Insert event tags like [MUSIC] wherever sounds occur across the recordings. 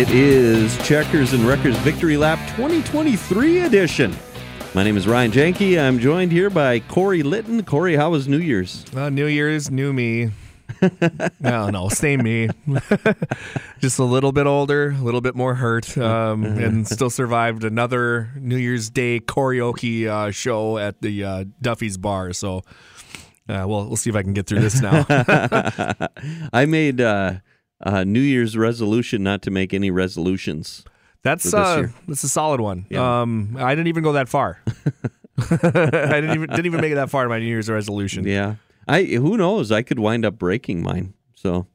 It is Checkers and Wreckers Victory Lap 2023 edition. My name is Ryan Janke. I'm joined here by Corey Litton. Corey, how was New Year's? Uh, New Year's, new me. [LAUGHS] no, no, same me. [LAUGHS] Just a little bit older, a little bit more hurt, um, [LAUGHS] and still survived another New Year's Day karaoke uh, show at the uh, Duffy's Bar. So, uh, well, we'll see if I can get through this now. I made uh, New Year's resolution not to make any resolutions. That's uh, that's a solid one. Yeah. Um, I didn't even go that far. [LAUGHS] [LAUGHS] I didn't even didn't even make it that far in my New Year's resolution. Yeah. I who knows? I could wind up breaking mine. So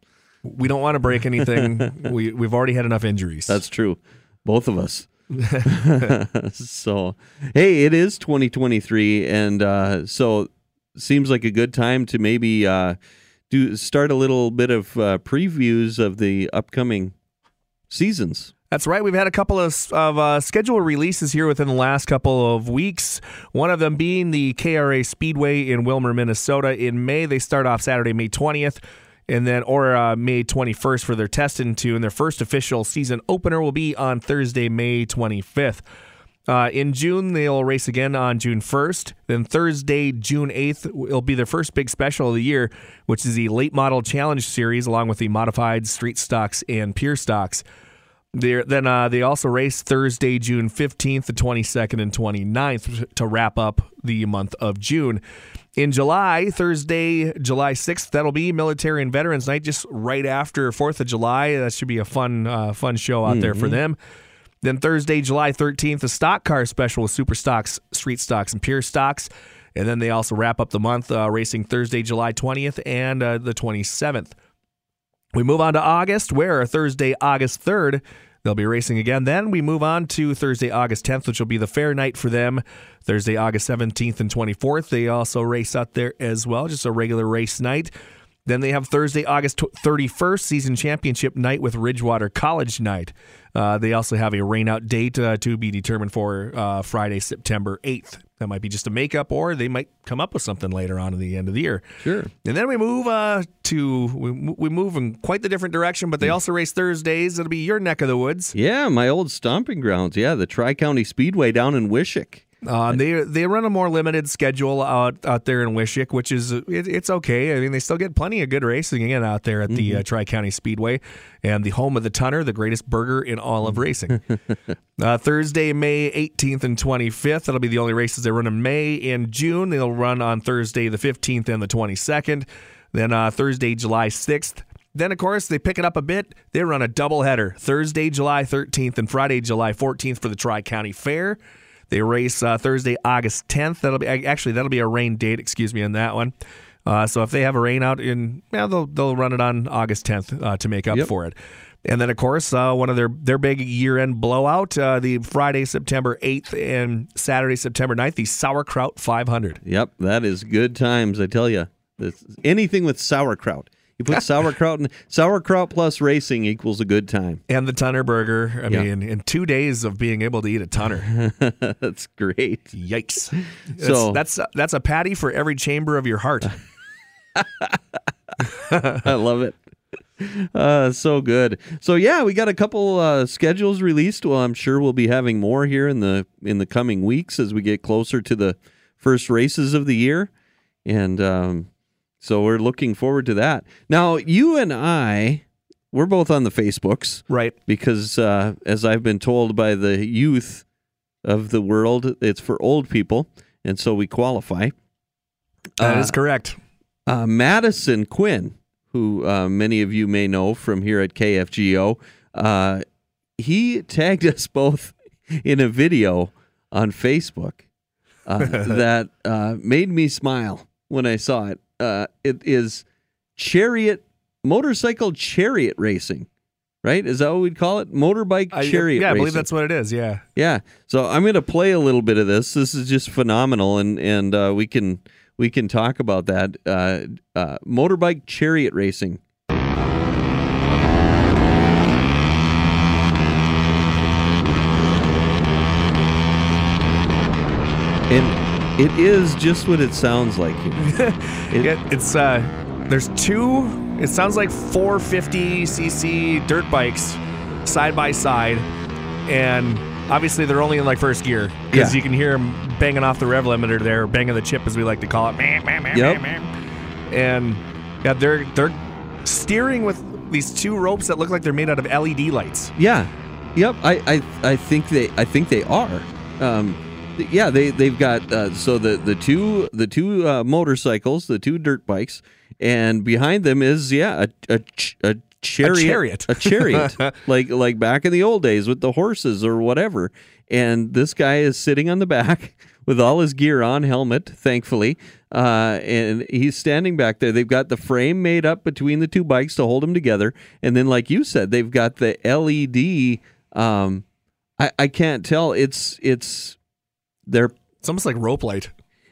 We don't want to break anything. [LAUGHS] we we've already had enough injuries. that's true. Both of us. so hey, it is 2023 and uh so seems like a good time to maybe uh do start a little bit of uh, previews of the upcoming seasons. That's right. We've had a couple of, of uh, scheduled releases here within the last couple of weeks. One of them being the KRA Speedway in Willmar, Minnesota. In May, they start off Saturday, May 20th, and then or uh, May 21st for their test and two. And their first official season opener will be on Thursday, May 25th. Uh, in June, they'll race again on June 1st. Then Thursday, June 8th, will be their first big special of the year, which is the Late Model Challenge Series, along with the modified street stocks and pure stocks. They're, then uh, they also race Thursday, June 15th, the 22nd, and 29th to wrap up the month of June. In July, Thursday, July 6th, that'll be Military and Veterans Night, just right after 4th of July. That should be a fun, uh, fun show out there for them. Then Thursday, July 13th, a stock car special with super stocks, street stocks, and pure stocks. And then they also wrap up the month uh, racing Thursday, July 20th and uh, the 27th. We move on to August, where Thursday, August 3rd, they'll be racing again. Then we move on to Thursday, August 10th, which will be the fair night for them. Thursday, August 17th and 24th, they also race out there as well, just a regular race night. Then they have Thursday, August 31st, season championship night with Ridgewater College night. Uh, they also have a rainout date uh, to be determined for uh, Friday, September 8th. That might be just a makeup, or they might come up with something later on in the end of the year. Sure. And then we move uh, to we, we move in quite the different direction, but they also race Thursdays. It'll be your neck of the woods. Yeah, my old stomping grounds. Yeah, the Tri County Speedway down in Wishek. Uh, they they run a more limited schedule out out there in Wishek, which is it, it's okay. I mean, they still get plenty of good racing again out there at the uh, Tri County Speedway and the home of the Tunner, the greatest burger in all of racing. [LAUGHS] uh, Thursday, May 18th and 25th. That'll be the only races they run in May and June. They'll run on Thursday, the 15th and the 22nd. Then uh, Thursday, July 6th. Then, of course, they pick it up a bit. They run a doubleheader Thursday, July 13th and Friday, July 14th for the Tri County Fair. They race uh, Thursday, August 10th. That'll be actually that'll be a rain date. Excuse me on that one. Uh, so if they have a rain out in, yeah, they'll they'll run it on August 10th uh, to make up Yep. for it. And then of course uh, one of their their big year end blowout, uh, the Friday September 8th and Saturday September 9th, the Sauerkraut 500. Yep, that is good times. I tell you, anything with sauerkraut. You put sauerkraut and sauerkraut plus racing equals a good time. And the Tunner Burger. I Yeah. mean, in two days of being able to eat a Tunner, [LAUGHS] That's great. yikes! [LAUGHS] So- that's that's that's a patty for every chamber of your heart. [LAUGHS] I love it. Uh, so good. So yeah, we got a couple uh, schedules released. Well, I'm sure we'll be having more here in the in the coming weeks as we get closer to the first races of the year, and um, so we're looking forward to that. Now, you and I, we're both on the Facebooks right. because, uh, as I've been told by the youth of the world, it's for old people, and so we qualify. That is Uh, correct. uh, Madison Quinn, who uh, many of you may know from here at KFGO, uh, he tagged [LAUGHS] us both in a video on Facebook uh, [LAUGHS] that uh, made me smile when I saw it. Uh, it is chariot, motorcycle chariot racing, right? Is that what we'd call it? Motorbike I- chariot yeah, I racing. believe that's what it is. Yeah. Yeah. So I'm going to play a little bit of this. This is just phenomenal, and and uh, we can we can talk about that. Uh, uh, motorbike chariot racing. And it is just what it sounds like here. [LAUGHS] It- It, it's uh, there's two. It sounds like 450 cc dirt bikes side by side, and obviously they're only in like first gear because Yeah. you can hear them banging off the rev limiter there, banging the chip as we like to call it. Yep. And yeah, they're they're steering with these two ropes that look like they're made out of LED lights. Yeah, yep. I, I, I think they, I think they are. Um, yeah, they, they've got uh, so the the two the two uh, motorcycles, the two dirt bikes, and behind them is yeah a a, ch- a chariot, chariot. a chariot, [LAUGHS] like like back in the old days with the horses or whatever. And this guy is sitting on the back [LAUGHS] with all his gear on, helmet, thankfully, uh, and he's standing back there. They've got the frame made up between the two bikes to hold them together, and then, like you said, they've got the LED. Um, I I can't tell. It's it's they're It's almost like rope light.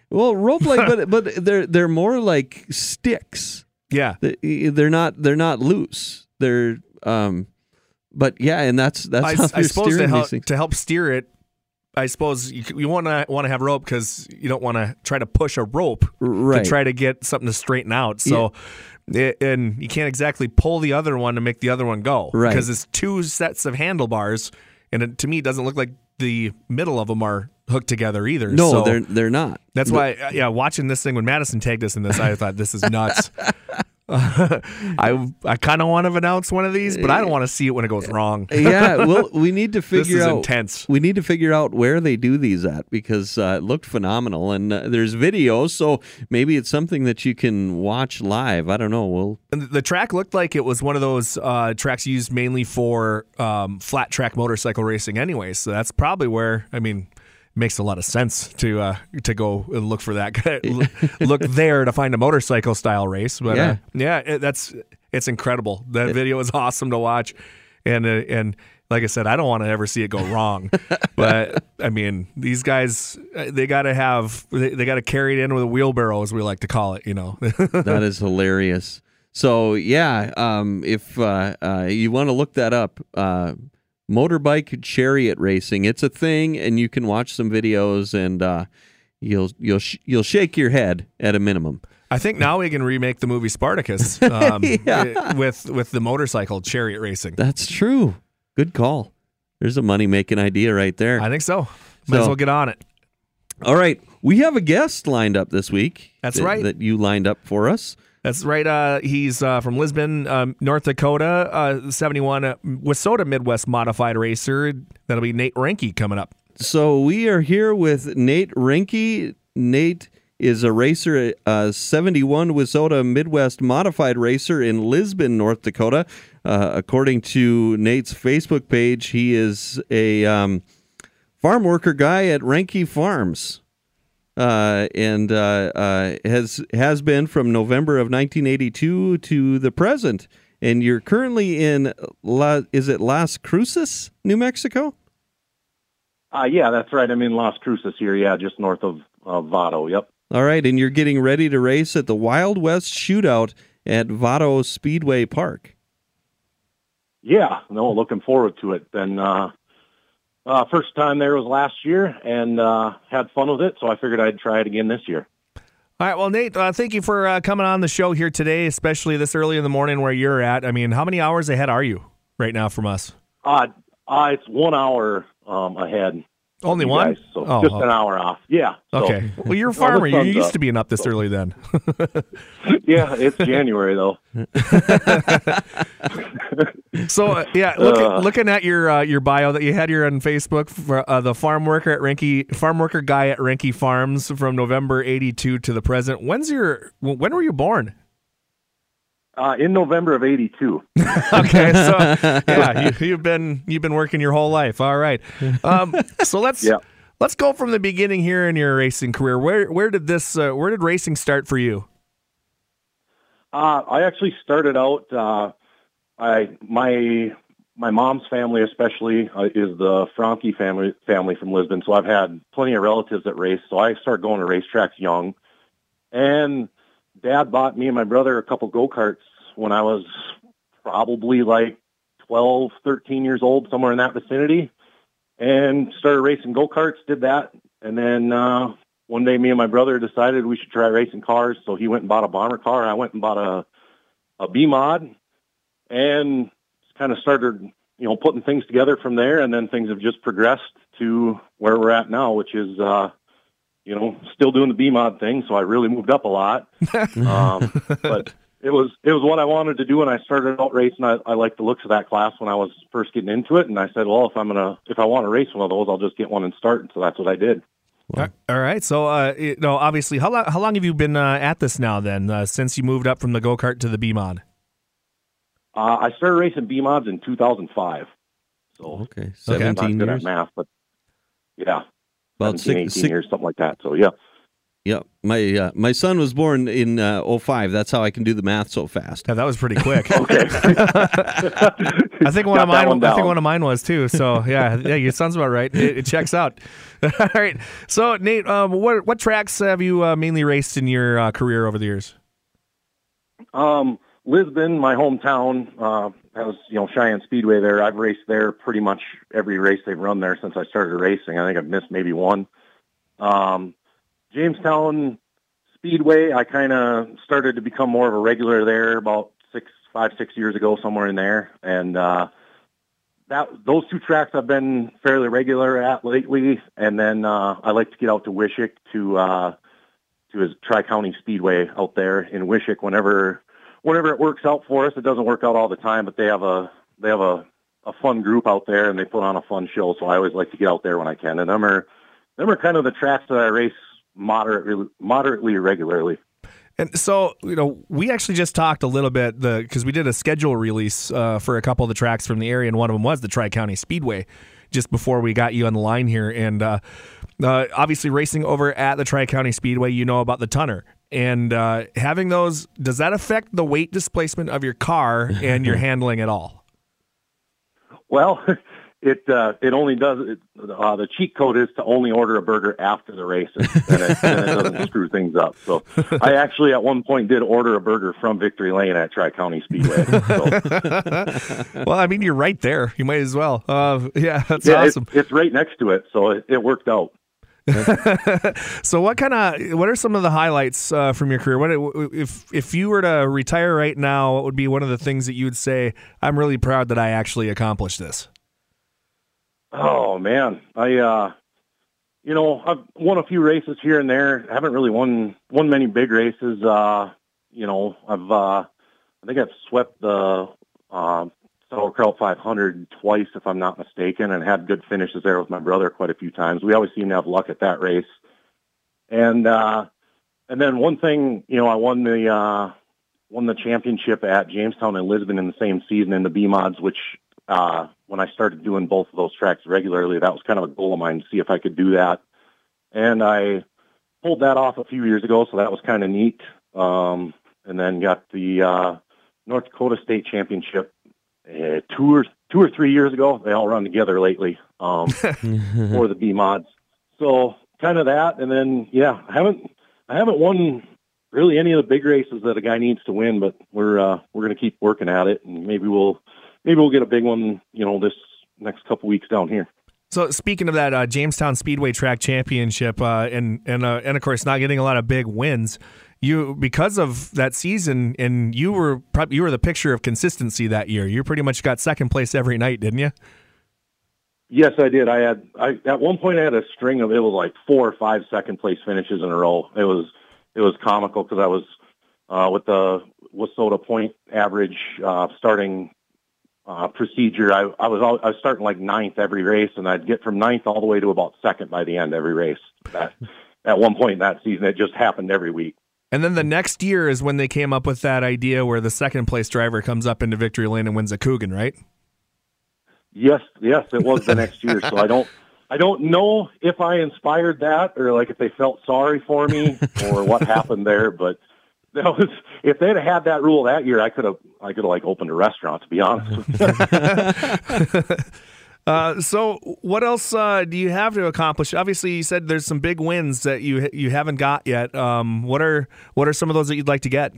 well rope light, but [LAUGHS] but they're they're more like sticks. Yeah. They- They're not they're not loose. They're um, but yeah, and that's that's I, how I suppose to help to help steer it. I suppose you, you want to want to have rope because you don't want to try to push a rope Right. to try to get something to straighten out. So, it, and you can't exactly pull the other one to make the other one go, Right. Because it's two sets of handlebars, and it, to me, it doesn't look like the middle of them are hooked together either. No, So they're they're not. That's why, uh, yeah, watching this thing when Madison tagged us in this, I thought this is nuts. [LAUGHS] [LAUGHS] I I kind of want to announce one of these, but I don't want to see it when it goes wrong. yeah, well, [LAUGHS] we need to This figure is out. intense. We need to figure out where they do these at because uh, it looked phenomenal, and uh, there's videos, so maybe it's something that you can watch live. I don't know. Well, And the track looked like it was one of those uh, tracks used mainly for um, flat track motorcycle racing, anyway. So that's probably where I mean, makes a lot of sense to uh, to go and look for that. [LAUGHS] look there to find a motorcycle style race. But Yeah. uh, yeah, it, that's it's incredible. That video is [LAUGHS] awesome to watch, and uh, and like I said, I don't want to ever see it go wrong. [LAUGHS] but I mean, these guys uh, they got to have they, they got to carry it in with a wheelbarrow, as we like to call it. You know. that is hilarious. So yeah, um, if uh, uh, you want to look that up, uh, motorbike chariot racing, it's a thing, and you can watch some videos, and uh, you'll you'll sh- you'll shake your head at a minimum. I think now we can remake the movie Spartacus [LAUGHS] um, Yeah. with with the motorcycle chariot racing. That's true. Good call. There's a money making idea right there. I think so. Might as So- well get on it. All right, we have a guest lined up this week. That's that- right. That you lined up for us. That's right. Uh, he's uh, from Lisbon, um, North Dakota. Uh, Seventy-one uh, Wissota Midwest Modified racer. That'll be Nate Reinke coming up. So we are here with Nate Reinke. Nate is a racer, a 71 Wissota Midwest modified racer in Lisbon, North Dakota. Uh, according to Nate's Facebook page, he is a um, farm worker guy at Reinke Farms. Uh, and uh, uh, has has been from November of 1982 to the present. And you're currently in La, is it Las Cruces, New Mexico? Uh, yeah, that's right. I'm in Las Cruces here. Yeah, just north of uh, Vado. Yep. All right, and you're getting ready to race at the Wild West Shootout at Vado Speedway Park. Yeah. No, looking forward to it. Then uh, uh, first time there was last year, and uh, had fun with it. So I figured I'd try it again this year. All right. Well, Nate, uh, thank you for uh, coming on the show here today, especially this early in the morning where you're at. I mean, how many hours ahead are you right now from us? Uh, uh, it's one hour um, ahead. Of Only you one? guys, so Oh, just oh. an hour off. Yeah. so- Okay. [LAUGHS] Well, you're a farmer. You're used up, to being up this so- early then. [LAUGHS] yeah, it's January though. [LAUGHS] So uh, yeah, look, Uh. looking at your uh, your bio that you had here on Facebook for uh, the farm worker at Reinke, farm worker guy at Reinke Farms from November '82 to the present. When's your when were you born? Uh, in November of '82. [LAUGHS] Okay, so [LAUGHS] yeah, you, you've been you've been working your whole life. All right, um, [LAUGHS] so let's Yeah. let's go from the beginning here in your racing career. Where where did this uh, where did racing start for you? Uh, I actually started out. Uh, I my my mom's family, especially, uh, is the Franke family family from Lisbon. So I've had plenty of relatives that race. So I started going to racetracks young, and Dad bought me and my brother a couple go karts when I was probably like 12, 13 years old, somewhere in that vicinity, and started racing go karts. Did that, and then uh, one day me and my brother decided we should try racing cars. So he went and bought a bomber car. I went and bought a a B mod, and kind of started you know, putting things together from there, and then things have just progressed to where we're at now, which is, uh, you know, still doing the B mod thing. So I really moved up a lot. [LAUGHS] um, but it was it was what I wanted to do when I started out racing. I, I liked the looks of that class when I was first getting into it, and I said, well, if I'm gonna if I want to race one of those, I'll just get one and start. And so that's what I did. All right. So, uh, you know, obviously, how long how long have you been uh, at this now? Then, uh, since you moved up from the go kart to the B mod. Uh, I started racing B mods in 2005. So Okay, I'm seventeen not good years. at math, but yeah, About 17, six, 18 six, years, something like that. So yeah. Yeah, my uh, my son was born in uh, 05. That's how I can do the math so fast. Yeah, that was pretty quick. [LAUGHS] Okay. [LAUGHS] I think one Got of mine. one I think one of mine was too. So yeah, yeah, your sounds about right. It, it checks out. [LAUGHS] All right. So Nate, um, what what tracks have you uh, mainly raced in your uh, career over the years? Um, Lisbon, my hometown, uh, has you know Cheyenne Speedway there. I've raced there pretty much every race they've run there since I started racing. I think I've missed maybe one. Um, Jamestown Speedway, I kind of started to become more of a regular there about six, five, six years ago, somewhere in there, and uh, that those two tracks I've been fairly regular at lately. And then uh, I like to get out to Wishek to uh, to his Tri County Speedway out there in Wishek whenever whenever it works out for us. It doesn't work out all the time, but they have a they have a a fun group out there and they put on a fun show. So I always like to get out there when I can. And them are them are kind of the tracks that I race moderately moderately regularly. And so, you know, we actually just talked a little bit the because we did a schedule release uh, for a couple of the tracks from the area, and one of them was the Tri County Speedway. Just before we got you on the line here, and uh, uh, obviously racing over at the Tri County Speedway, you know about the Tunner, and uh, having those does that affect the weight displacement of your car and your [LAUGHS] handling at all? Well, [LAUGHS] it uh, it only does it, uh, the cheat code is to only order a burger after the race, and, and, it, and it doesn't [LAUGHS] screw things up. So I actually at one point did order a burger from Victory Lane at Tri County Speedway. So, well, I mean, you're right there. You might as well. Uh, yeah, that's yeah, awesome. it's, it's right next to it, so it, it worked out. [LAUGHS] so what kind of what are some of the highlights uh, from your career? What if if you were to retire right now? What would be one of the things that you would say? I'm really proud that I actually accomplished this. Oh man, I uh, you know I've won a few races here and there. I haven't really won won many big races. Uh, you know I've uh, I think I've swept the uh, Sauerkraut 500 twice, if I'm not mistaken, and had good finishes there with my brother quite a few times. We always seem to have luck at that race. And uh, and then one thing, you know, I won the uh, won the championship at Jamestown and Lisbon in the same season in the B mods, which uh, when I started doing both of those tracks regularly, that was kind of a goal of mine to see if I could do that. And I pulled that off a few years ago, so that was kind of neat. Um, and then got the uh, North Dakota State Championship uh, two or two or three years ago. They all run together lately um, [LAUGHS] for the B mods. So kind of that, and then yeah, I haven't I haven't won really any of the big races that a guy needs to win, but we're uh, we're going to keep working at it, and maybe we'll maybe we'll get a big one, you know, this next couple weeks down here. So speaking of that uh, Jamestown Speedway Track Championship, uh, and and uh, and of course not getting a lot of big wins, you because of that season, and you were you were the picture of consistency that year. You pretty much got second place every night, didn't you? Yes, I did. I had I at one point I had a string of it was like four or five second place finishes in a row. It was it was comical because I was uh, with the Wissota point average uh, starting uh, procedure. I, I was al- I was starting like ninth every race, and I'd get from ninth all the way to about second by the end every race. That at one point in that season, it just happened every week. And then the next year is when they came up with that idea where the second place driver comes up into victory lane and wins a kuchen, right? Yes, yes, it was the next year. So I don't, [LAUGHS] I don't know if I inspired that or like if they felt sorry for me or what [LAUGHS] happened there. But that was if they'd have had that rule that year, I could have, I could have like opened a restaurant. To be honest, with you. [LAUGHS] Uh, so what else uh, do you have to accomplish? Obviously, you said there's some big wins that you you haven't got yet. Um, what are what are some of those that you'd like to get?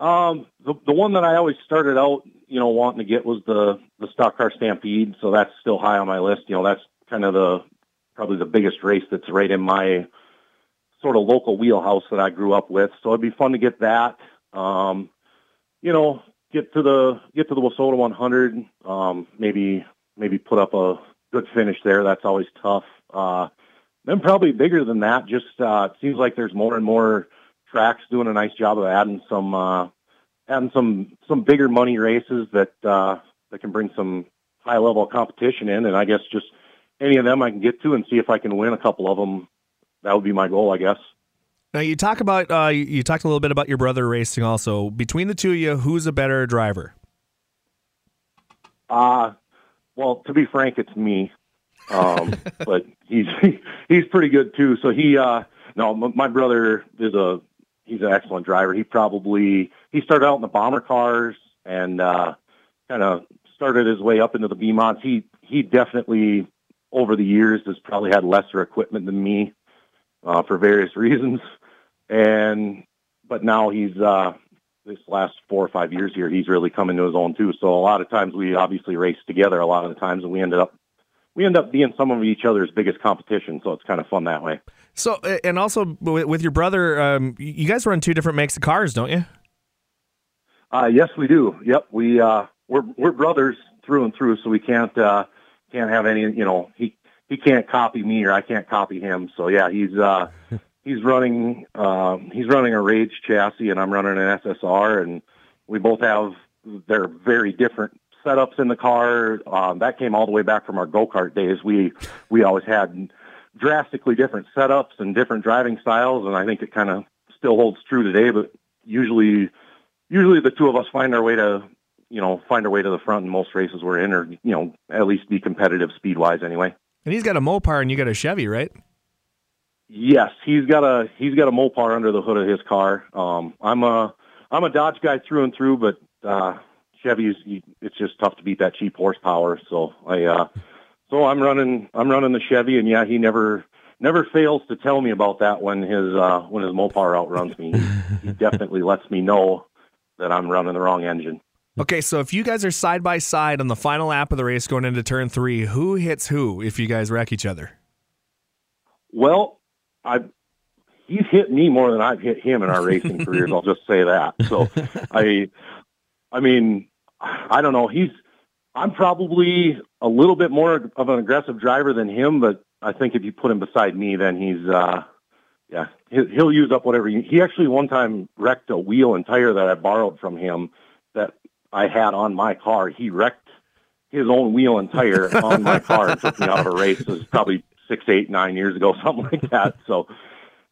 um, the the one that I always started out, you know, wanting to get was the the stock car stampede. So that's still high on my list. You know, that's kind of the probably the biggest race that's right in my sort of local wheelhouse that I grew up with. So it'd be fun to get that. Um, you know, get to the get to the Wissota 100. Um, maybe maybe put up a good finish there. That's always tough. Uh, then probably bigger than that. Just uh, it seems like there's more and more tracks doing a nice job of adding some uh, adding some some bigger money races that uh, that can bring some high level competition in. And I guess just any of them I can get to and see if I can win a couple of them. That would be my goal, I guess. Now you talk about uh, you you talked a little bit about your brother racing. Also, between the two of you, who's a better driver? Uh, well, to be frank, it's me. Um, [LAUGHS] but he's [LAUGHS] he's pretty good too. So he uh, no, m- my brother is a he's an excellent driver. He probably he started out in the bomber cars and uh, kind of started his way up into the B-mods. He he definitely over the years has probably had lesser equipment than me uh, for various [LAUGHS] reasons. And but now he's uh, this last four or five years here, he's really come into his own too. So a lot of times we obviously race together. A lot of the times, and we ended up we end up being some of each other's biggest competition. So it's kind of fun that way. So, and also with with your brother, um, you guys run two different makes of cars, don't you? Uh, yes, we do. Yep, we uh, we're we're brothers through and through, so we can't uh, can't have any. You know, he he can't copy me or I can't copy him. So yeah, he's uh, he's running uh, he's running a Rage chassis, and I'm running an SSR, and we both have they're very different setups in the car. Um, that came all the way back from our go kart days. We we always had drastically different setups and different driving styles, and I think it kind of still holds true today. But usually, usually the two of us find our way to you know find our way to the front in most races we're in, or you know at least be competitive speed wise anyway. And he's got a Mopar, and you got a Chevy, right? Yes, he's got a he's got a Mopar under the hood of his car. Um, I'm a I'm a Dodge guy through and through, but uh, Chevy's it's just tough to beat that cheap horsepower. So I uh, so I'm running I'm running the Chevy, and yeah, he never never fails to tell me about that when his uh, when his Mopar outruns me. he [LAUGHS] definitely lets me know that I'm running the wrong engine. Okay, so if you guys are side by side on the final lap of the race going into turn three, who hits who if you guys wreck each other? Well, I he's hit me more than I've hit him in our [LAUGHS] racing careers. I'll just say that. So I I mean, I don't know. He's I'm probably a little bit more of an aggressive driver than him, but I think if you put him beside me, then he's uh yeah, he'll, he'll use up whatever he, he actually one time wrecked a wheel and tire that I borrowed from him that I had on my car. He wrecked his own wheel and tire on my car and took me out of a race. It was probably six, eight, nine years ago, [LAUGHS] something like that. So,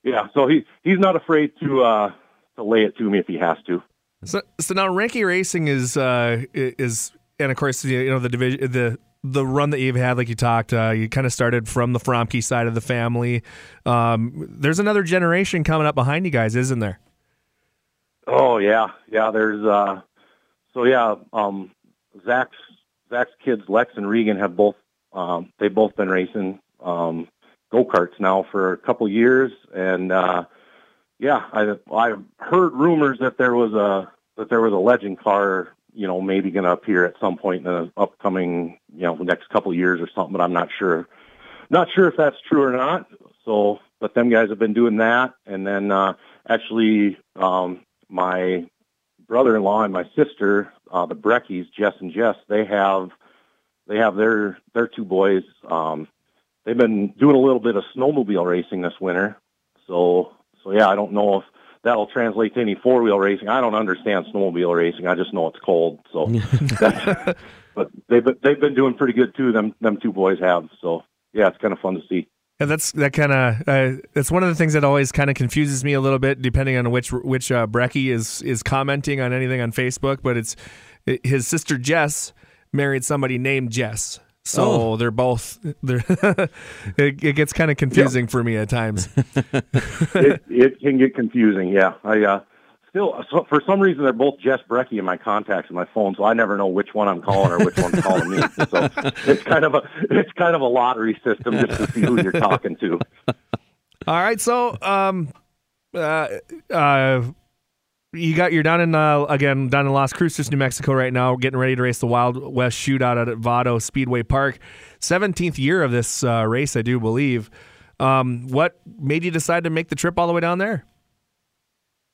yeah, so he he's not afraid to uh, to lay it to me if he has to. So, so now Reinke Racing is uh, is and of course you know the division the the run that you've had, like you talked, uh, you kind of started from the Fromke side of the family. Um, there's another generation coming up behind you guys, isn't there? Oh yeah, yeah. There's uh, so yeah. Um, Zach's Zach's kids, Lex and Regan, have both um, they've both been racing um, go karts now for a couple years, and uh, yeah, I I heard rumors that there was a that there was a legend car, you know, maybe going to appear at some point in the upcoming, you know, next couple years or something, but I'm not sure. Not sure if that's true or not. So, but them guys have been doing that, and then uh, actually, um, my brother-in-law and my sister, uh, the Breckies, Jess and Jess, they have they have their their two boys. Um, they've been doing a little bit of snowmobile racing this winter. So so yeah, I don't know if that'll translate to any four wheel racing. I don't understand snowmobile racing. I just know it's cold. So, [LAUGHS] [LAUGHS] but they've been, they've been doing pretty good too. Them them two boys have. So yeah, it's kind of fun to see. Yeah, that's that kind of uh, that's one of the things that always kind of confuses me a little bit, depending on which which uh, Brecky is is commenting on anything on Facebook. But it's his sister Jess married somebody named Jess, so oh. they're both they're [LAUGHS] it, it, gets kind of confusing yep. for me at times. [LAUGHS] it, it can get confusing, yeah. I uh, still so for some reason they're both Jess Brecky in my contacts in my phone, so I never know which one I'm calling or which one's calling me. [LAUGHS] So it's kind of a it's kind of a lottery system just to see who you're talking to. All right, so um, uh, uh, you got you're down in uh, again down in Las Cruces, New Mexico right now, getting ready to race the Wild West Shootout at Vado Speedway Park. Seventeenth year of this uh, race, I do believe. Um, what made you decide to make the trip all the way down there?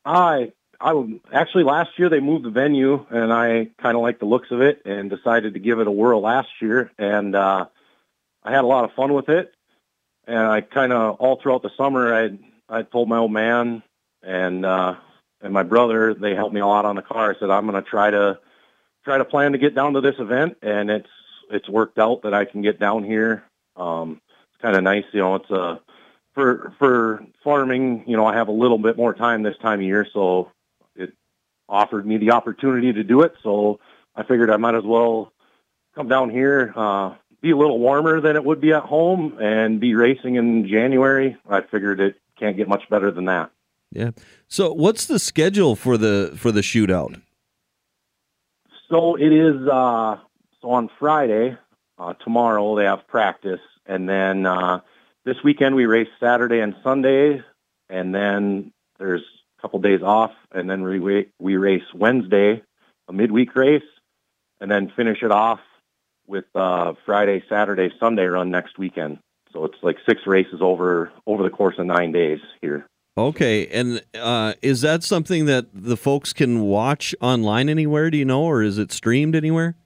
I I actually last year they moved the venue, and I kind of liked the looks of it, and decided to give it a whirl last year, and uh, I had a lot of fun with it. And I kind of all throughout the summer, I I told my old man and uh, and my brother, they helped me a lot on the car. I said I'm going to try to try to plan to get down to this event, and it's it's worked out that I can get down here. Um, it's kind of nice, you know. It's a for for farming, you know, I have a little bit more time this time of year, so it offered me the opportunity to do it. So I figured I might as well come down here, uh, be a little warmer than it would be at home, and be racing in January. I figured it can't get much better than that. Yeah. So, what's the schedule for the for the shootout? So it is. Uh, so on Friday, uh, tomorrow they have practice, and then uh, this weekend we race Saturday and Sunday, and then there's a couple days off, and then we we race Wednesday, a midweek race, and then finish it off with uh, Friday, Saturday, Sunday run next weekend. So it's like six races over over the course of nine days here. Okay, and uh, is that something that the folks can watch online anywhere? Do you know, or is it streamed anywhere?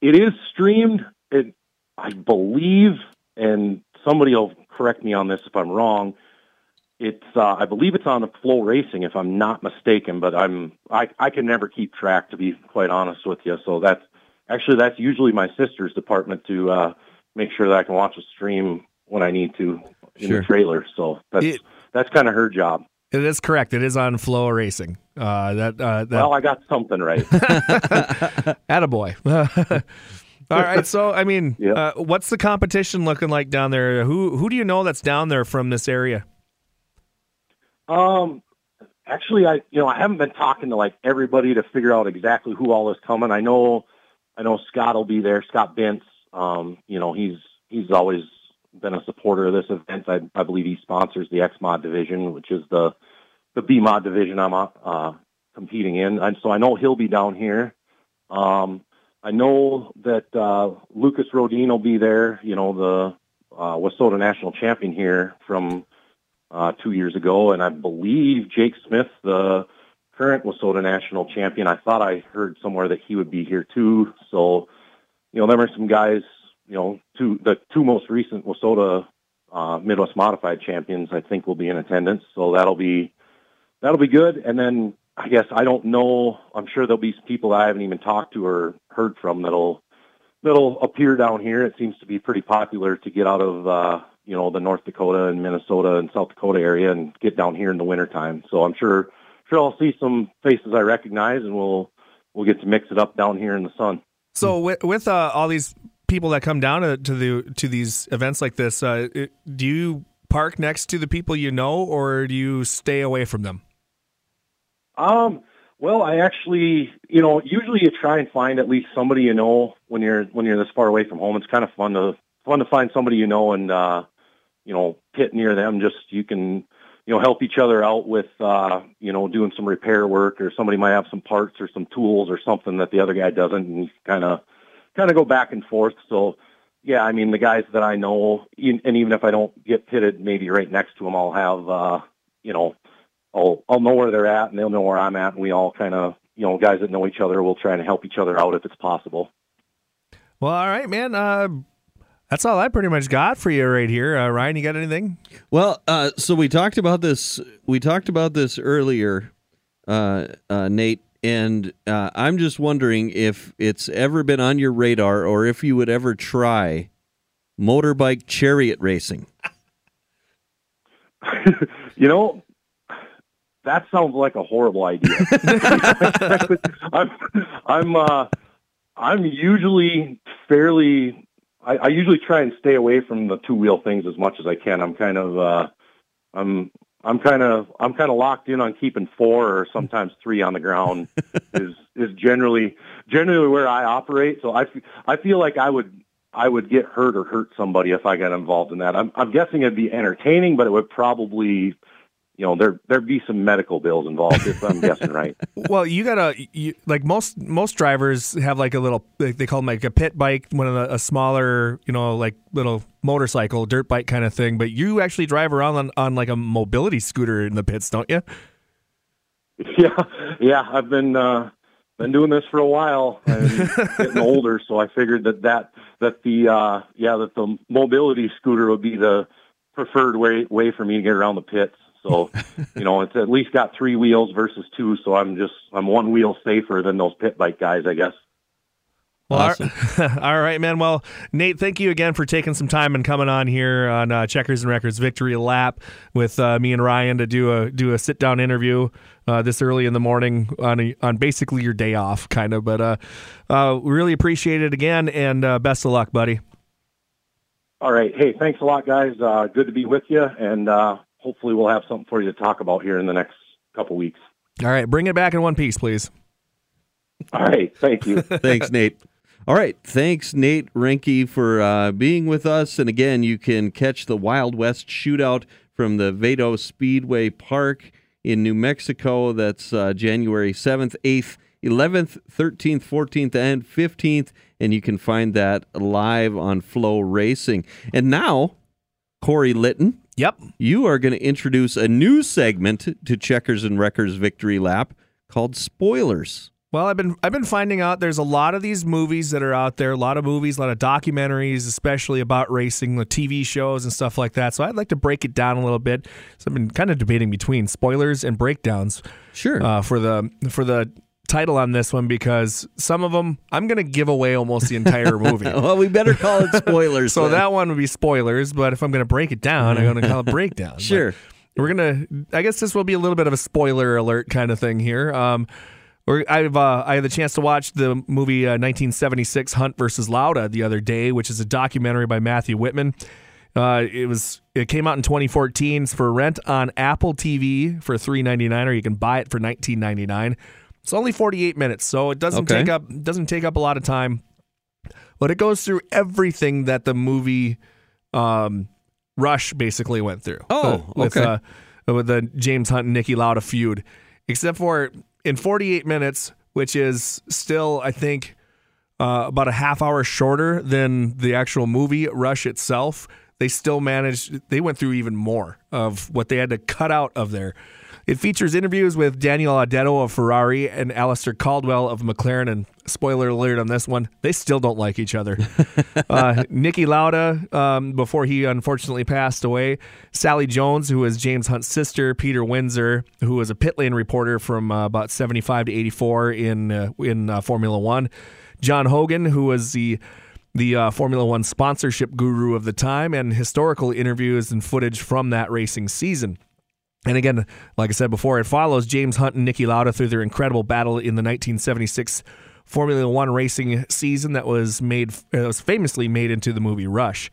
It is streamed. It, I believe, and somebody will correct me on this if I'm wrong. It's, uh, I believe it's on the FloRacing, if I'm not mistaken. But I'm, I, I can never keep track, to be quite honest with you. So that's actually that's usually my sister's department to uh, make sure that I can watch a stream when I need to in Sure. the trailer. So that's It- that's kind of her job. It is correct. It is on FloRacing. Uh, that uh, that Well, I got something right. [LAUGHS] Attaboy. [LAUGHS] All right. So, I mean, [LAUGHS] Yep. uh, what's the competition looking like down there? Who who do you know that's down there from this area? Um, actually, I you know I haven't been talking to like everybody to figure out exactly who all is coming. I know, I know Scott will be there. Scott Bentz. Um, you know he's he's always been a supporter of this event. I, I believe he sponsors the X Mod division, which is the the B Mod division I'm uh, competing in, and so I know he'll be down here. Um, I know that uh, Lucas Rodin will be there. You know the uh, Wissota national champion here from uh, two years ago, and I believe Jake Smith, the current Wissota national champion, I thought I heard somewhere that he would be here too. So, you know, there are some guys, you know, two the two most recent Wissota uh, Midwest Modified champions, I think, will be in attendance. So that'll be that'll be good. And then I guess I don't know. I'm sure there'll be some people I haven't even talked to or heard from that'll that'll appear down here. It seems to be pretty popular to get out of uh, you know the North Dakota and Minnesota and South Dakota area and get down here in the wintertime. So I'm sure sure I'll see some faces I recognize, and we'll we'll get to mix it up down here in the sun. So, with, with uh, all these people that come down to, the to these events like this, uh, it- do you park next to the people you know, or do you stay away from them? Um, well, I actually, you know, usually you try and find at least somebody you know when you're when you're this far away from home. It's kind of fun to fun to find somebody you know and uh, you know pit near them. Just you can you know help each other out with uh, you know doing some repair work, or somebody might have some parts or some tools or something that the other guy doesn't, and kind of kind of go back and forth. So. Yeah, I mean the guys that I know, and even if I don't get pitted, maybe right next to them, I'll have uh, you know I'll I'll know where they're at and they'll know where I'm at and we all kind of you know guys that know each other will try and help each other out if it's possible. Well, all right, man. Uh, that's all I pretty much got for you right here. Uh, Ryan, you got anything? Well, uh, so we talked about this. We talked about this earlier, uh, uh, Nate, and uh, I'm just wondering if it's ever been on your radar, or if you would ever try motorbike chariot racing. [LAUGHS] you know, that sounds like a horrible idea. [LAUGHS] I'm I'm uh, I'm usually fairly. I, I usually try and stay away from the two wheel things as much as I can. I'm kind of uh, I'm I'm kind of I'm kind of locked in on keeping four or sometimes three on the ground [LAUGHS] is is generally generally where I operate. So I f- I feel like I would I would get hurt or hurt somebody if I got involved in that. I'm I'm guessing it'd be entertaining, but it would probably you know there there'd be some medical bills involved if I'm guessing right. [LAUGHS] Well, you gotta you, like most most drivers have like a little like they call them like a pit bike, one of the a smaller you know like little motorcycle, dirt bike kind of thing. But you actually drive around on, on like a mobility scooter in the pits, don't you? [LAUGHS] Yeah, yeah. I've been uh, been doing this for a while. I'm getting older, so I figured that that that the uh, yeah that the mobility scooter would be the preferred way way for me to get around the pits. So, you know, it's at least got three wheels versus two. So I'm just I'm one wheel safer than those pit bike guys, I guess. Well, Awesome. [LAUGHS] all right, man. Well, Nate, thank you again for taking some time and coming on here on uh, Checkers and Wreckers Victory Lap with uh, me and Ryan to do a do a sit down interview uh, this early in the morning on a, on basically your day off, kind of. But uh, uh, we really appreciate it again, and uh, best of luck, buddy. All right. Hey, thanks a lot, guys. Uh, good to be with you, and uh, hopefully we'll have something for you to talk about here in the next couple weeks. All right, bring it back in one piece, please. All right. Thank you. [LAUGHS] Thanks, Nate. All right. Thanks, Nate Reinke, for uh, being with us. And again, you can catch the Wild West shootout from the Vado Speedway Park in New Mexico. That's uh, January 7th, 8th, 11th, 13th, 14th, and 15th. And you can find that live on FloRacing. And now, Corey Litton, Yep. you are going to introduce a new segment to Checkers and Wreckers Victory Lap called Spoilers. Well, I've been I've been finding out there's a lot of these movies that are out there, a lot of movies, a lot of documentaries, especially about racing, the TV shows and stuff like that. So I'd like to break it down a little bit. So I've been kind of debating between spoilers and breakdowns Sure. uh, for the for the title on this one because some of them I'm going to give away almost the entire movie. [LAUGHS] well, we better call it spoilers. So then. that one would be spoilers, but if I'm going to break it down, I'm going to call it breakdown. [LAUGHS] But Sure. we're gonna. I guess this will be a little bit of a spoiler alert kind of thing here. Um, we're, I've uh, I had the chance to watch the movie uh, 1976 Hunt versus Lauda the other day, which is a documentary by Matthew Whitman. Uh, it was it came out in 2014. It's for rent on Apple TV for 3.99, or you can buy it for 19.99. It's only 48 minutes, so it doesn't Okay. take up doesn't take up a lot of time. But it goes through everything that the movie um, Rush basically went through. Oh, Uh, with, okay. uh, with the James Hunt and Niki Lauda feud, except for in 48 minutes, which is still, I think, uh, about a half hour shorter than the actual movie Rush itself. They still managed. They went through even more of what they had to cut out of there. It features interviews with Daniele Audetto of Ferrari and Alastair Caldwell of McLaren. And spoiler alert on this one, they still don't like each other. [LAUGHS] uh, Niki Lauda, um, before he unfortunately passed away, Sally Jones, who was James Hunt's sister, Peter Windsor, who was a pit lane reporter from uh, about 75 to 84 in uh, in uh, Formula One, John Hogan, who was the the uh, Formula One sponsorship guru of the time, and historical interviews and footage from that racing season. And again, like I said before, it follows James Hunt and Niki Lauda through their incredible battle in the 1976 Formula One racing season that was made uh, was famously made into the movie Rush.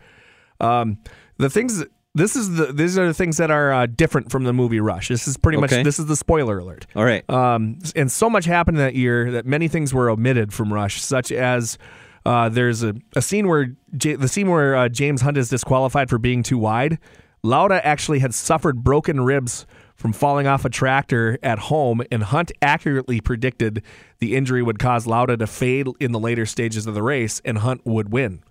Um, the things this is the these are the things that are uh, different from the movie Rush. This is pretty Okay. much this is the spoiler alert. All right. Um, and so much happened that year that many things were omitted from Rush, such as uh, there's a, a scene where J- the scene where uh, James Hunt is disqualified for being too wide. Lauda actually had suffered broken ribs from falling off a tractor at home, and Hunt accurately predicted the injury would cause Lauda to fade in the later stages of the race, and Hunt would win.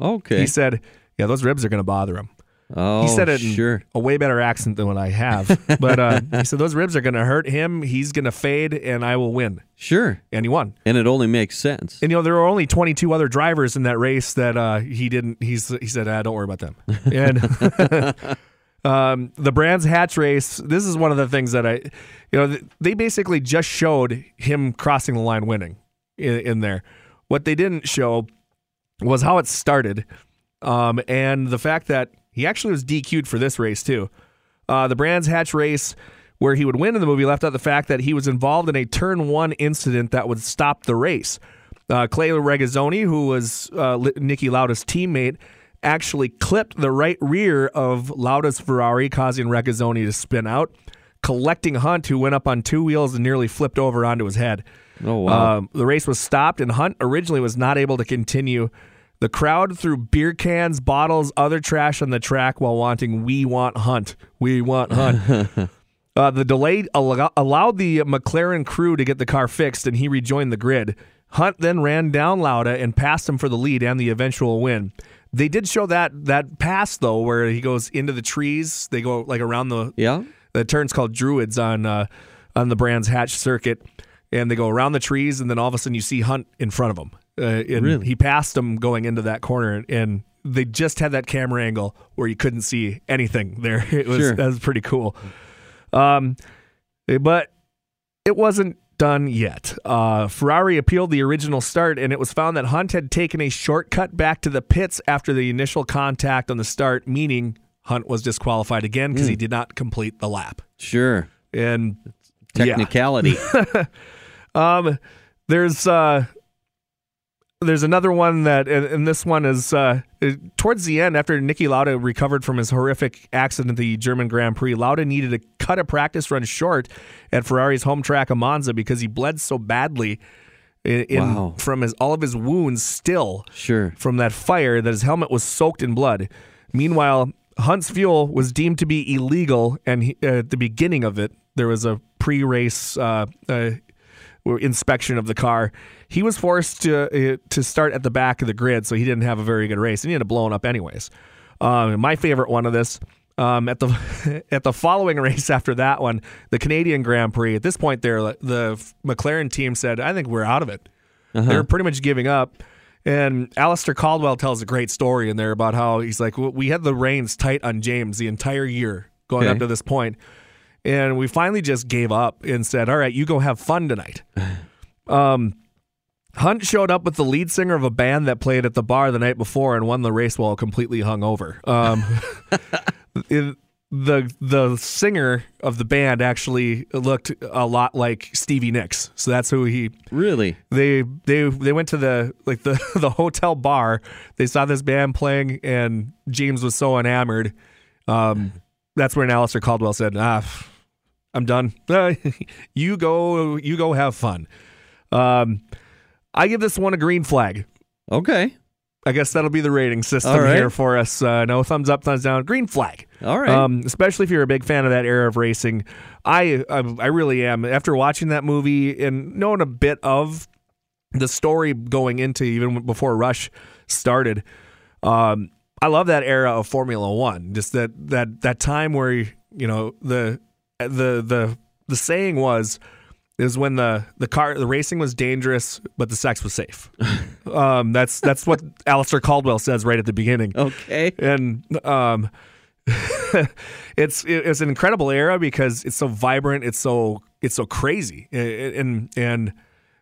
Okay. He said, "Yeah, those ribs are going to bother him." Oh, He said it in sure. a way better accent than what I have. [LAUGHS] But uh, he said those ribs are going to hurt him. He's going to fade, and I will win. Sure. And he won. And it only makes sense. And you know there were only 22 other drivers in that race that uh, he didn't. He's he said, ah, "Don't worry about them." [LAUGHS] And [LAUGHS] um, the Brands Hatch race. This is one of the things that I, you know, they basically just showed him crossing the line, winning in, in there. What they didn't show was how it started, um, and the fact that he actually was DQ'd for this race too. Uh, the Brands Hatch race, where he would win in the movie, left out the fact that he was involved in a turn one incident that would stop the race. Uh, Clay Regazzoni, who was uh, Niki Lauda's teammate, actually clipped the right rear of Lauda's Ferrari, causing Regazzoni to spin out, collecting Hunt, who went up on two wheels and nearly flipped over onto his head. Oh, wow. Um, the race was stopped, and Hunt originally was not able to continue. The crowd threw beer cans, bottles, other trash on the track while wanting "We want Hunt, we want Hunt." [LAUGHS] uh, the delay al- allowed the McLaren crew to get the car fixed, and he rejoined the grid. Hunt then ran down Lauda and passed him for the lead and the eventual win. They did show that that pass though, where he goes into the trees. They go like around the yeah. the turn's called Druids on uh, on the Brands Hatch circuit, and they go around the trees, and then all of a sudden you see Hunt in front of him. Uh, and Really? he passed him going into that corner, and they just had that camera angle where you couldn't see anything there. [LAUGHS] It was Sure. that was pretty cool. Um, but it wasn't done yet. Uh, Ferrari appealed the original start, and it was found that Hunt had taken a shortcut back to the pits after the initial contact on the start, meaning Hunt was disqualified again because he did not complete the lap. Sure. And yeah. Technicality. [LAUGHS] Um, there's uh, there's another one that, and, and this one is uh, towards the end after Niki Lauda recovered from his horrific accident at the German Grand Prix. Lauda needed to cut a practice run short at Ferrari's home track of Monza because he bled so badly in, in- Wow. from his all of his wounds still sure. from that fire that his helmet was soaked in blood. Meanwhile, Hunt's fuel was deemed to be illegal, and he, uh, at the beginning of it, there was a pre-race uh, uh, inspection of the car. He was forced to uh, to start at the back of the grid, so he didn't have a very good race, and he ended up blowing up anyways. Um, my favorite one of this. Um, at the [LAUGHS] at the following race after that one, the Canadian Grand Prix. At this point, there the McLaren team said, "I think we're out of it." They were pretty much giving up. And Alastair Caldwell tells a great story in there about how he's like, "Well, we had the reins tight on James the entire year going Okay. up to this point, and we finally just gave up and said, all right, you go have fun tonight. [LAUGHS] um, Hunt showed up with the lead singer of a band that played at the bar the night before and won the race while completely hungover. Um, [LAUGHS] it- the the singer of the band actually looked a lot like Stevie Nicks, so that's who he Really? they they they went to the like the [LAUGHS] the hotel bar. They saw this band playing, and James was so enamored. Um, that's when Alastair Caldwell said, "Ah, I'm done. [LAUGHS] you go, you go, have fun." Um, I give this one a green flag. Okay. I guess that'll be the rating system right. here for us. Uh, no thumbs up, thumbs down, green flag. All right. Um, especially if you're a big fan of that era of racing. I, I I really am. After watching that movie and knowing a bit of the story going into even before Rush started, um, I love that era of Formula One. Just that that that time where you know the the the the saying was is when the the car the racing was dangerous but the sex was safe. [LAUGHS] um, that's that's what Alastair Caldwell says right at the beginning okay. and um, [LAUGHS] it's it's an incredible era because it's so vibrant, it's so it's so crazy, and and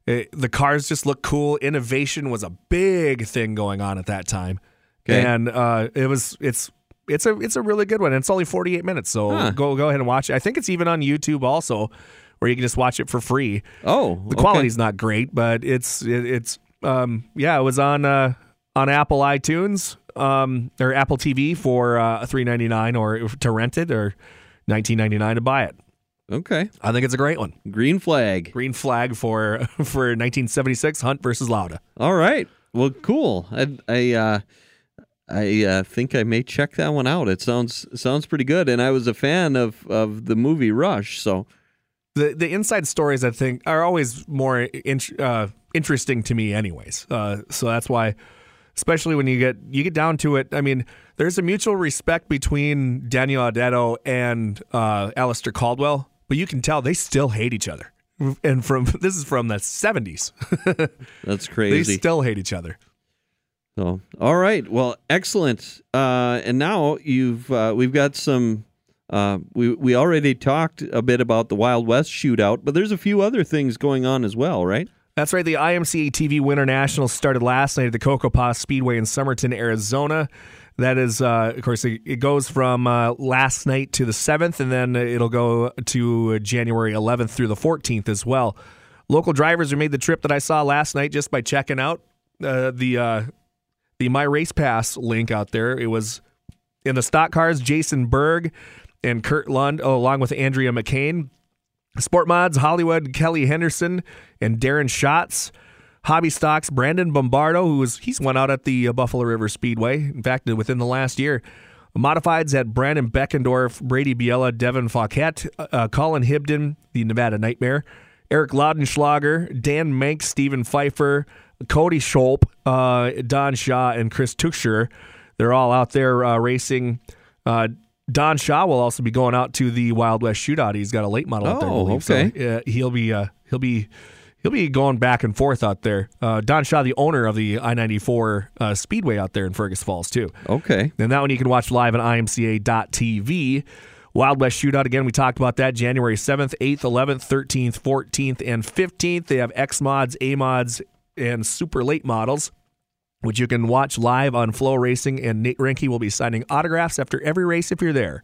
it, the cars just look cool. Innovation was a big thing going on at that time, Okay. and uh, it was it's. It's a it's a really good one. And it's only 48 minutes, so Huh. go go ahead and watch it. I think it's even on YouTube also, where you can just watch it for free. Oh, The okay. quality's not great, but it's it, it's um yeah, it was on uh on Apple iTunes um or Apple TV for uh 3.99 or to rent it or 19.99 to buy it. Okay. I think it's a great one. Green flag. Green flag for [LAUGHS] for 1976 Hunt versus Lauda. All right. Well, cool. I I uh, I uh, think I may check that one out. It sounds sounds pretty good, and I was a fan of of the movie Rush. So The the inside stories I think are always more in, uh, interesting to me anyways. Uh, so that's why especially when you get you get down to it. I mean, there's a mutual respect between Daniele Audetto and uh, Alastair Caldwell, but you can tell they still hate each other. And from [LAUGHS] this is from the 70s. [LAUGHS] that's crazy. they still hate each other. So, all right. Well, excellent. Uh, and now you've uh, we've got some. Uh, we we already talked a bit about the Wild West shootout, but there's a few other things going on as well, right? That's right. The IMCA TV Winter Nationals started last night at the Cocopah Speedway in Somerton, Arizona. That is, uh, of course, it, it goes from uh, last night to the 7th, and then it'll go to January 11th through the 14th as well. Local drivers who made the trip that I saw last night just by checking out uh, the uh, the My Race Pass link out there. It was in the stock cars, Jason Berg and Kurt Lund, along with Andrea McCain. Sport Mods, Hollywood, Kelly Henderson, and Darren Schatz. Hobby Stocks, Brandon Bombardo, who was he's went out at the uh, Buffalo River Speedway. In fact, within the last year. Modifieds had Brandon Beckendorf, Brady Biella, Devin Fauquet, uh, Colin Hibden, the Nevada Nightmare, Eric Laudenschlager, Dan Mank, Stephen Pfeiffer, Cody Schulp, uh, Don Shaw, and Chris Tuchscher. They're all out there uh, racing. Uh, Don Shaw will also be going out to the Wild West Shootout. He's got a late model out there. I Oh, believe. okay. So, uh, he'll be uh, he'll be he'll be going back and forth out there. Uh, Don Shaw, the owner of the I ninety four uh, Speedway out there in Fergus Falls too. Okay. And that one you can watch live on imca.tv. Wild West Shootout, again, we talked about that January 7th, 8th, 11th, 13th, 14th, and 15th. They have X mods, A mods, and super late models, which you can watch live on FloRacing. And Nate Reinke will be signing autographs after every race if you're there.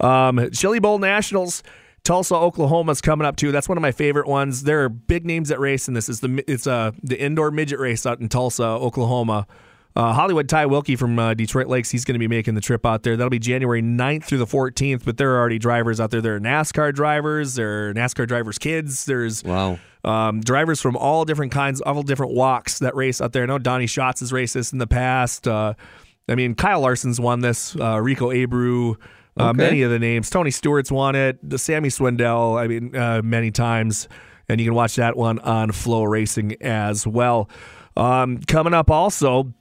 Um, Chili Bowl Nationals, Tulsa, Oklahoma is coming up too. That's one of my favorite ones. There are big names that race, and this is the it's uh, the indoor midget race out in Tulsa, Oklahoma. Uh, Hollywood Ty Wilkie from uh, Detroit Lakes, he's going to be making the trip out there. That'll be January 9th through the 14th, but there are already drivers out there. There are NASCAR drivers, there are NASCAR drivers' kids, there's Wow. Um, drivers from all different kinds, all different walks that race out there. I know Donny Schatz has raced this in the past. Uh, I mean, Kyle Larson's won this, uh, Rico Abreu, uh, Okay. many of the names. Tony Stewart's won it, the Sammy Swindell, I mean, uh, many times. And you can watch that one on FloRacing as well. Um, coming up also,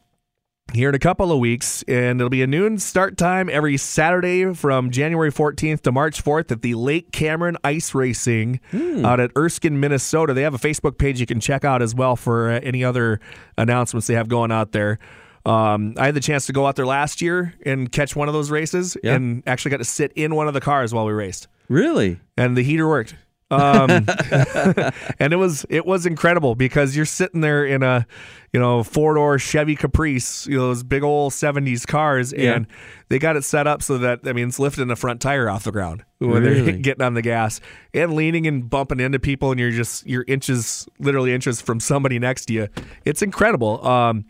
here in a couple of weeks, and it'll be a noon start time every Saturday from January 14th to March 4th at the Lake Cameron Ice Racing out at Erskine, Minnesota. They have a Facebook page you can check out as well for uh, any other announcements they have going out there. Um, I had the chance to go out there last year and catch one of those races, Yeah. and actually got to sit in one of the cars while we raced Really? and the heater worked. Um, [LAUGHS] and it was it was incredible because you're sitting there in a you know four door Chevy Caprice, you know those big old '70s cars, Yeah. and they got it set up so that I mean it's lifting the front tire off the ground when Really? they're [LAUGHS] getting on the gas and leaning and bumping into people, and you're just you're inches, literally inches from somebody next to you. It's incredible. Um,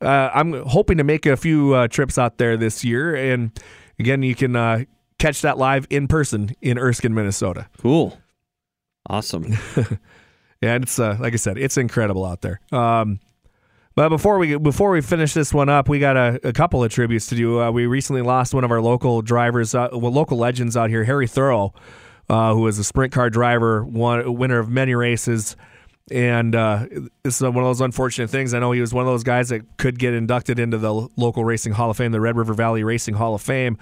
uh, I'm hoping to make a few uh, trips out there this year, and again, you can uh, catch that live in person in Erskine, Minnesota. Cool. Awesome. [LAUGHS] And it's uh, like I said, it's incredible out there. Um, but before we before we finish this one up, we got a, a couple of tributes to do. Uh, we recently lost one of our local drivers, uh, well, local legends out here, Harry Thorough, uh, who was a sprint car driver, one winner of many races. And uh, this is one of those unfortunate things. I know he was one of those guys that could get inducted into the local racing Hall of Fame, the Red River Valley Racing Hall of Fame,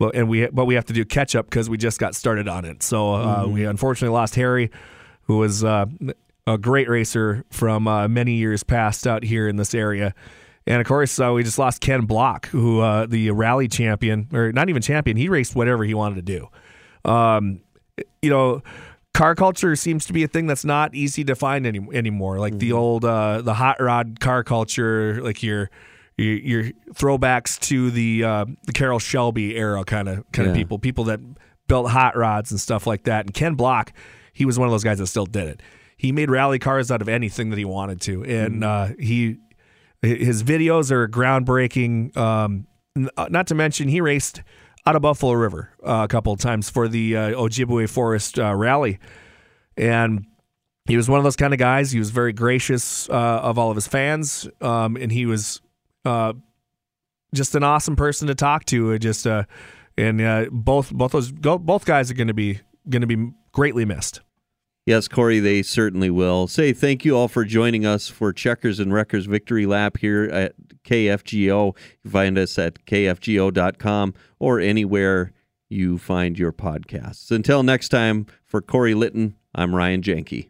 but and we but we have to do catch up because we just got started on it. So uh, we unfortunately lost Harry who was uh, a great racer from uh, many years past out here in this area. And of course, uh, we just lost Ken Block, who uh, the rally champion, or not even champion, he raced whatever he wanted to do. Um, you know, car culture seems to be a thing that's not easy to find any, anymore. Like the old uh, the hot rod car culture, like your your, your throwbacks to the uh, the Carroll Shelby era kind of kind of Yeah. people, people that built hot rods and stuff like that. And Ken Block, he was one of those guys that still did it. He made rally cars out of anything that he wanted to, and uh, he his videos are groundbreaking. Um, uh, not to mention, he raced out of Buffalo River uh, a couple of times for the uh, Ojibwe Forest uh, Rally, and he was one of those kind of guys. He was very gracious uh, of all of his fans, um, and he was uh, just an awesome person to talk to. Just uh, and uh, both both those both guys are going to be going to be greatly missed. Yes, Corey, they certainly will. Say thank you all for joining us for Checkers and Wreckers Victory Lap here at KFGO. You find us at kfgo.com or anywhere you find your podcasts. Until next time, for Corey Litton, I'm Ryan Janke.